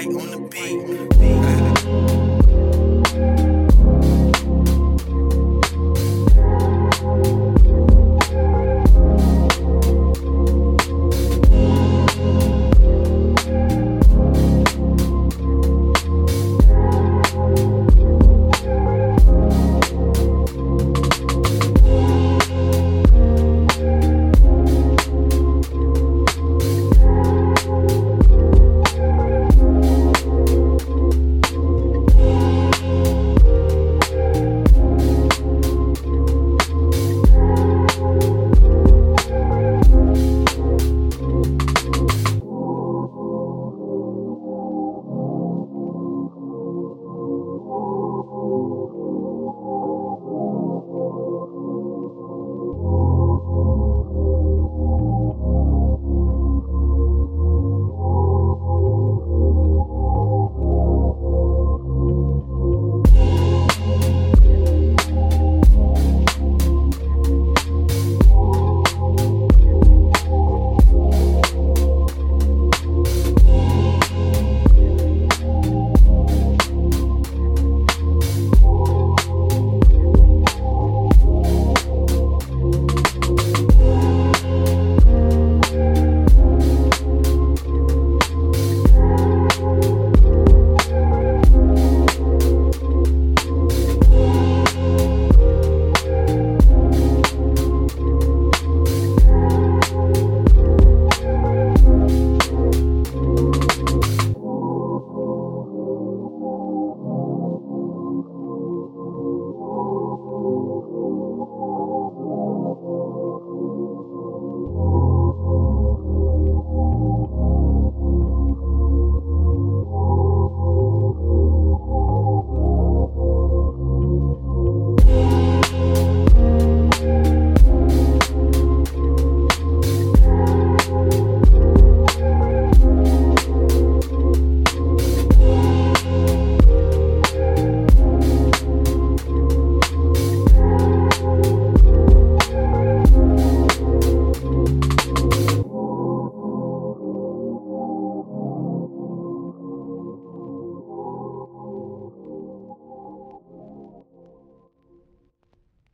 On the beat.